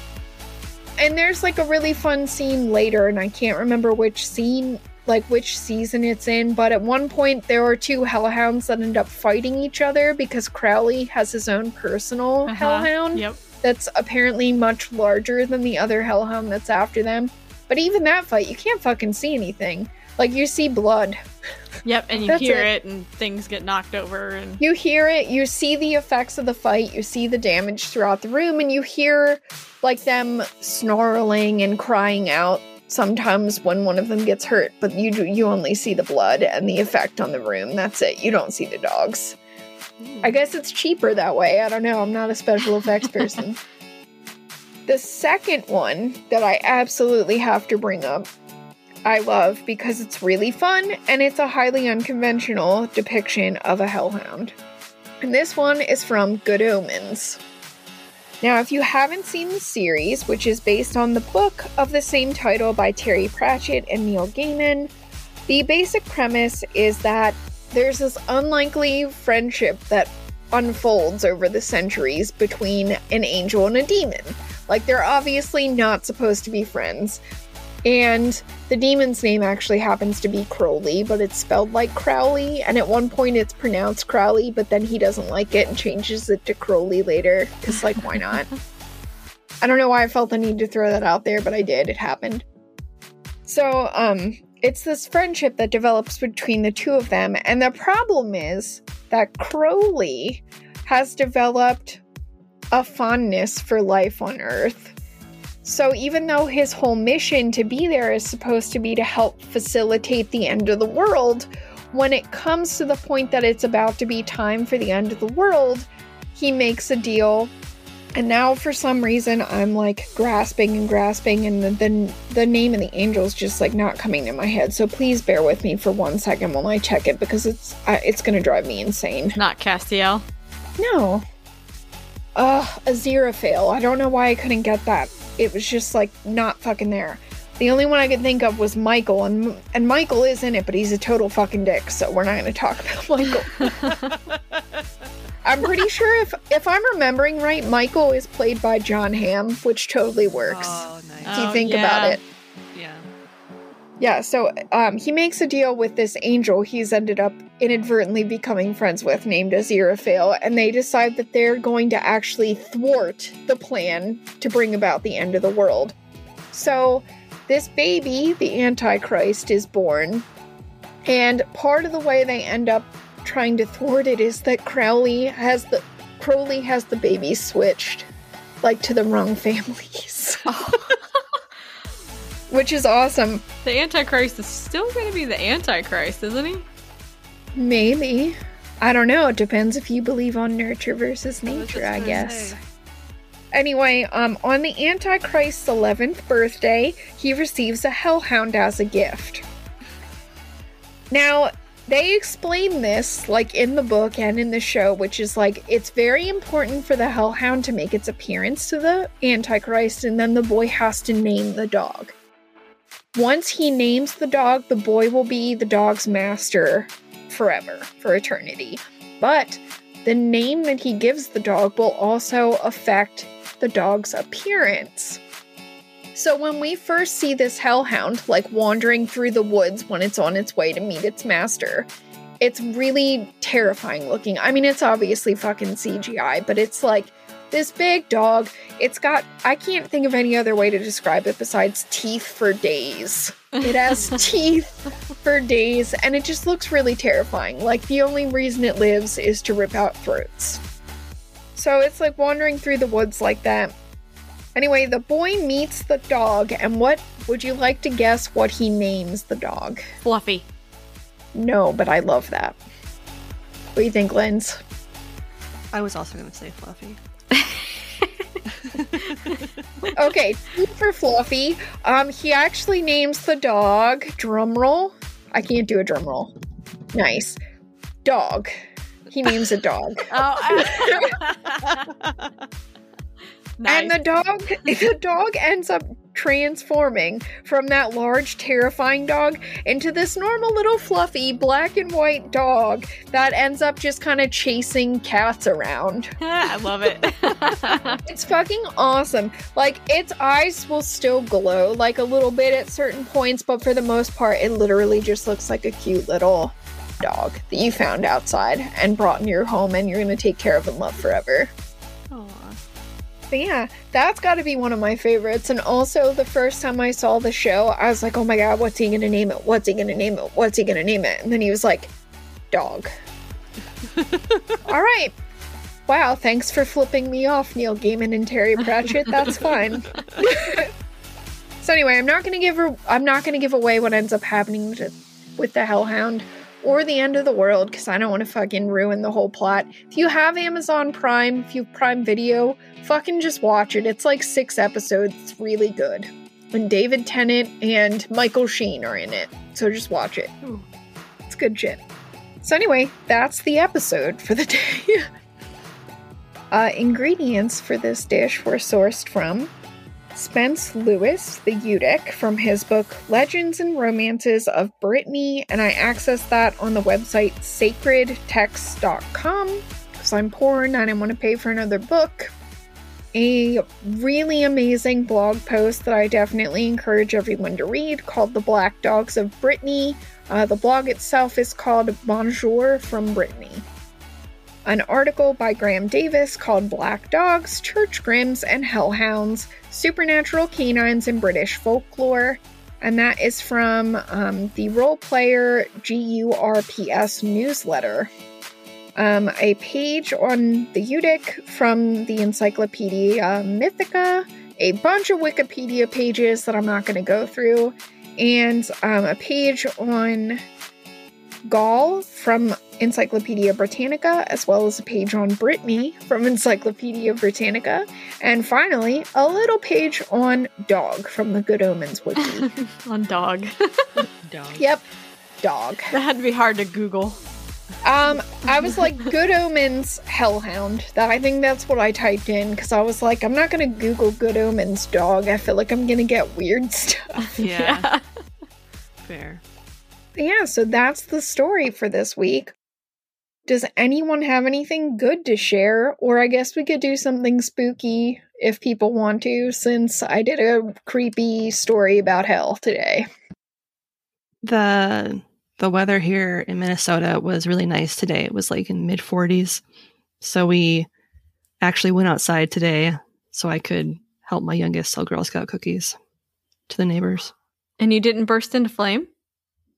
And there's like a really fun scene later, and I can't remember which scene, like which season it's in, but at one point there are two hellhounds that end up fighting each other because Crowley has his own personal Uh-huh. hellhound Yep. That's apparently much larger than the other hellhound that's after them. But even that fight, you can't fucking see anything. Like you see blood. Yep. And you That's hear it. it. and things get knocked over and You hear it, you see the effects of the fight, you see the damage throughout the room, and you hear like them snarling and crying out sometimes when one of them gets hurt, but you do, you only see the blood and the effect on the room. That's it. You don't see the dogs. I guess it's cheaper that way. I don't know. I'm not a special effects person. <laughs> the second one that I absolutely have to bring up, I love because it's really fun and it's a highly unconventional depiction of a hellhound. And this one is from Good Omens. Now, if you haven't seen the series, which is based on the book of the same title by Terry Pratchett and Neil Gaiman, the basic premise is that there's this unlikely friendship that unfolds over the centuries between an angel and a demon. Like, they're obviously not supposed to be friends. And the demon's name actually happens to be Crowley, but it's spelled like Crowley. And at one point it's pronounced Crowley, but then he doesn't like it and changes it to Crowley later. Because, like, why not? <laughs> I don't know why I felt the need to throw that out there, but I did. It happened. So, um, it's this friendship that develops between the two of them. And the problem is that Crowley has developed a fondness for life on Earth. So, even though his whole mission to be there is supposed to be to help facilitate the end of the world, when it comes to the point that it's about to be time for the end of the world, he makes a deal. And now, for some reason, I'm like grasping and grasping, and the, the, the name of the angel's just like not coming to my head. So please bear with me for one second while I check it because it's uh, it's gonna drive me insane. Not Castiel. No. Uh, Aziraphale. I don't know why I couldn't get that. It was just like not fucking there. The only one I could think of was Michael, and and Michael is in it, but he's a total fucking dick. So we're not going to talk about Michael. <laughs> <laughs> I'm pretty <laughs> sure if if I'm remembering right, Michael is played by Jon Hamm, which totally works. Oh, nice. if you Oh, think yeah. about it. Yeah. Yeah, so um, he makes a deal with this angel he's ended up inadvertently becoming friends with, named Aziraphale, and they decide that they're going to actually thwart the plan to bring about the end of the world. So, this baby, the Antichrist, is born, and part of the way they end up trying to thwart it is that Crowley has the Crowley has the baby switched, like to the wrong families. <laughs> Which is awesome. The Antichrist is still going to be the Antichrist, isn't he? Maybe. I don't know. It depends if you believe on nurture versus nature, just I guess. say. Anyway, um, on the Antichrist's 11th birthday, he receives a hellhound as a gift. Now, they explain this, like in the book and in the show, which is like it's very important for the hellhound to make its appearance to the Antichrist, and then the boy has to name the dog. Once he names the dog, the boy will be the dog's master forever, for eternity. But the name that he gives the dog will also affect the dog's appearance. So when we first see this hellhound like wandering through the woods when it's on its way to meet its master, it's really terrifying looking. I mean, it's obviously fucking CGI, but it's like this big dog. It's got, I can't think of any other way to describe it besides teeth for days. It has <laughs> teeth for days, and it just looks really terrifying. Like, the only reason it lives is to rip out throats. So it's like wandering through the woods like that. Anyway, the boy meets the dog, and what would you like to guess what he names the dog? Fluffy. No, but I love that. What do you think, Lens? I was also going to say Fluffy. <laughs> Okay, T for Fluffy. Um, he actually names the dog. Drum roll. I can't do a drum roll. Nice. Dog. He names a dog. <laughs> Oh, <laughs> And the dog <laughs> the dog ends up transforming from that large terrifying dog into this normal little fluffy black and white dog that ends up just kind of chasing cats around. <laughs> I love it. <laughs> It's fucking awesome. Like its eyes will still glow like a little bit at certain points, but for the most part it literally just looks like a cute little dog that you found outside and brought in your home and you're going to take care of and love forever. But yeah, that's got to be one of my favorites. And also, the first time I saw the show, I was like, oh my god, what's he gonna name it? What's he gonna name it? What's he gonna name it? And then he was like, dog. <laughs> All right. Wow, thanks for flipping me off, Neil Gaiman and Terry Pratchett. That's fine. <laughs> so anyway, I'm not gonna give her. I'm not gonna give away what ends up happening to, with the Hellhound or the end of the world because I don't want to fucking ruin the whole plot. If you have Amazon Prime, if you have Prime Video, fucking just watch it. It's like six episodes. It's really good. And David Tennant and Michael Sheen are in it. So just watch it. Ooh. It's good shit. So anyway, that's the episode for the <laughs> day. uh, ingredients for this dish were sourced from Spence Lewis, the Youdic, from his book Legends and Romances of Brittany, and I accessed that on the website sacredtext.com because I'm poor and I didn't want to pay for another book. a really amazing blog post that I definitely encourage everyone to read called The Black Dogs of Brittany. Uh, the blog itself is called Bonjour from Brittany. An article by Graham Davis called Black Dogs, Church Grims, and Hellhounds Supernatural Canines in British Folklore. And that is from um, the Role Player GURPS newsletter um, a page on the Youdic from the Encyclopedia Mythica, a bunch of Wikipedia pages that I'm not going to go through, and um, a page on Gaul from Encyclopedia Britannica, as well as a page on Brittany from Encyclopedia Britannica, and finally, a little page on dog from the Good Omens Wiki. <laughs> on dog. <laughs> Dog. yep, dog. that had to be hard to Google. Um, I was like, <laughs> Good Omens Hellhound. That I think that's what I typed in because I was like, I'm not gonna Google Good Omens dog. I feel like I'm gonna get weird stuff. Yeah. Fair. Yeah, so that's the story for this week. Does anyone have anything good to share? Or I guess we could do something spooky if people want to, since I did a creepy story about hell today. The the weather here in Minnesota was really nice today. It was like in mid 40s. So we actually went outside today so I could help my youngest sell Girl Scout cookies to the neighbors. And you didn't burst into flame?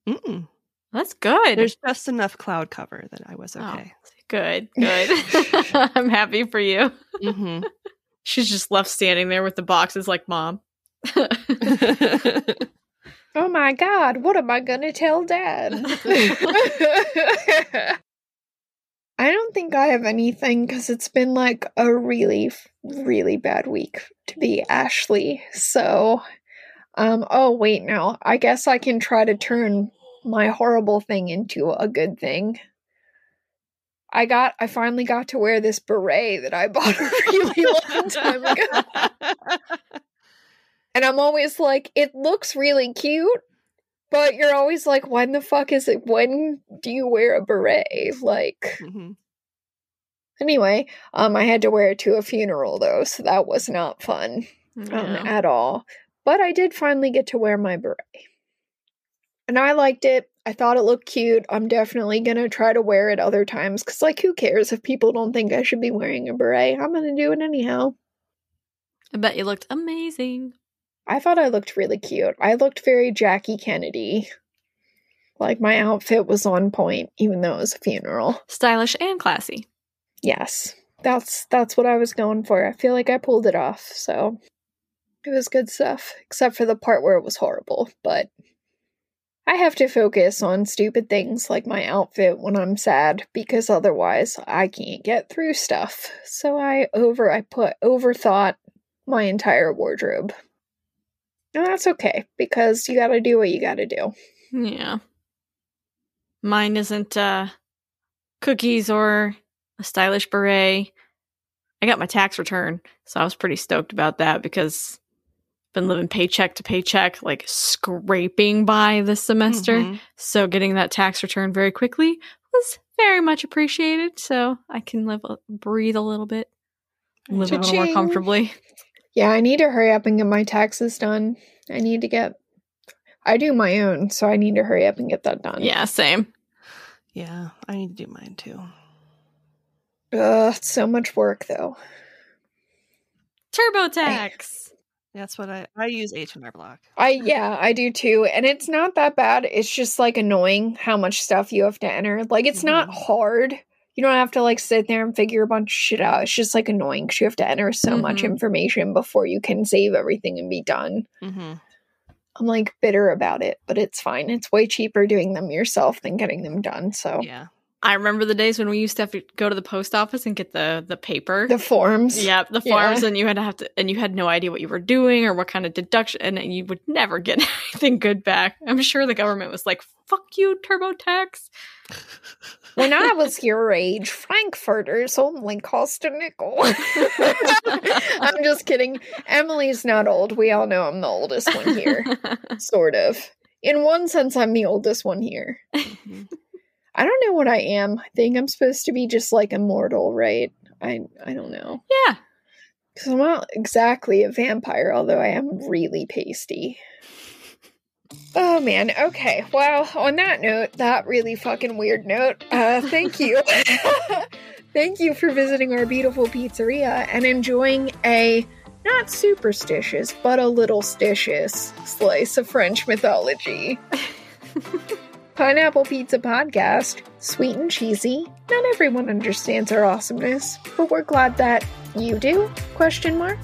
Mm-mm. That's good. There's just enough cloud cover that I was Oh, okay. good, <laughs> good. <laughs> I'm happy for you. hmm <laughs> She's just left standing there with the boxes like mom. Oh my god, what am I gonna tell dad? I don't think I have anything because it's been like a really, really bad week to be Ashley. So, um, oh wait, no, I guess I can try to turn my horrible thing into a good thing. I got, I finally got to wear this beret that I <laughs> bought a really long time ago. And I'm always like, it looks really cute, but you're always like, when the fuck is it? When do you wear a beret? Like, Mhm. anyway, um, I had to wear it to a funeral though, so that was not fun um, at all. But I did finally get to wear my beret. And I liked it. I thought it looked cute. I'm definitely gonna try to wear it other times because, like, who cares if people don't think I should be wearing a beret? I'm gonna do it anyhow. I bet you looked amazing. I thought I looked really cute. I looked very Jackie Kennedy. Like my outfit was on point, even though it was a funeral. Stylish and classy. Yes, that's that's what I was going for. I feel like I pulled it off, so it was good stuff. Except for the part where it was horrible, but I have to focus on stupid things like my outfit when I'm sad because otherwise I can't get through stuff. So I over I put overthought my entire wardrobe. And that's okay because you got to do what you got to do. Yeah. Mine isn't uh cookies or a stylish beret. I got my tax return, so I was pretty stoked about that because been living paycheck to paycheck, like scraping by this semester. Mhm. So getting that tax return very quickly was very much appreciated. So I can live, breathe a little bit, live a little more comfortably. <laughs> Yeah, I need to hurry up and get my taxes done. I need to get. I do my own, so I need to hurry up and get that done. Yeah, same. Yeah, I need to do mine too. Ugh, it's so much work though. TurboTax. That's what I I use H and R Block. I <laughs> yeah, I do too, and it's not that bad. It's just like annoying how much stuff you have to enter. Like it's not Mhm. hard. You don't have to like sit there and figure a bunch of shit out. It's just like annoying because you have to enter so much Mhm. information before you can save everything and be done. hmm I'm like bitter about it, but it's fine. It's way cheaper doing them yourself than getting them done. So Yeah. I remember the days when we used to have to go to the post office and get the the paper. the forms. Yep, the Yeah. forms, and you had to have to, and you had no idea what you were doing or what kind of deduction, and you would never get <laughs> anything good back. I'm sure the government was like, "Fuck you, TurboTax." When I was your age, Frankfurters only cost a nickel. <laughs> I'm just kidding. Emily's not old. We all know I'm the oldest one here. <laughs> sort of. In one sense, I'm the oldest one here. Mhm. I don't know what I am. I think I'm supposed to be just like immortal, right? I I don't know. yeah, Because I'm not exactly a vampire, although I am really pasty. Oh man, okay. Well, on that note, that really fucking weird note, uh, thank you. <laughs> thank you for visiting our beautiful pizzeria and enjoying a not superstitious, but a little stitious slice of French mythology. <laughs> Pineapple Pizza Podcast, sweet and cheesy. Not everyone understands our awesomeness, but we're glad that you do? Question mark.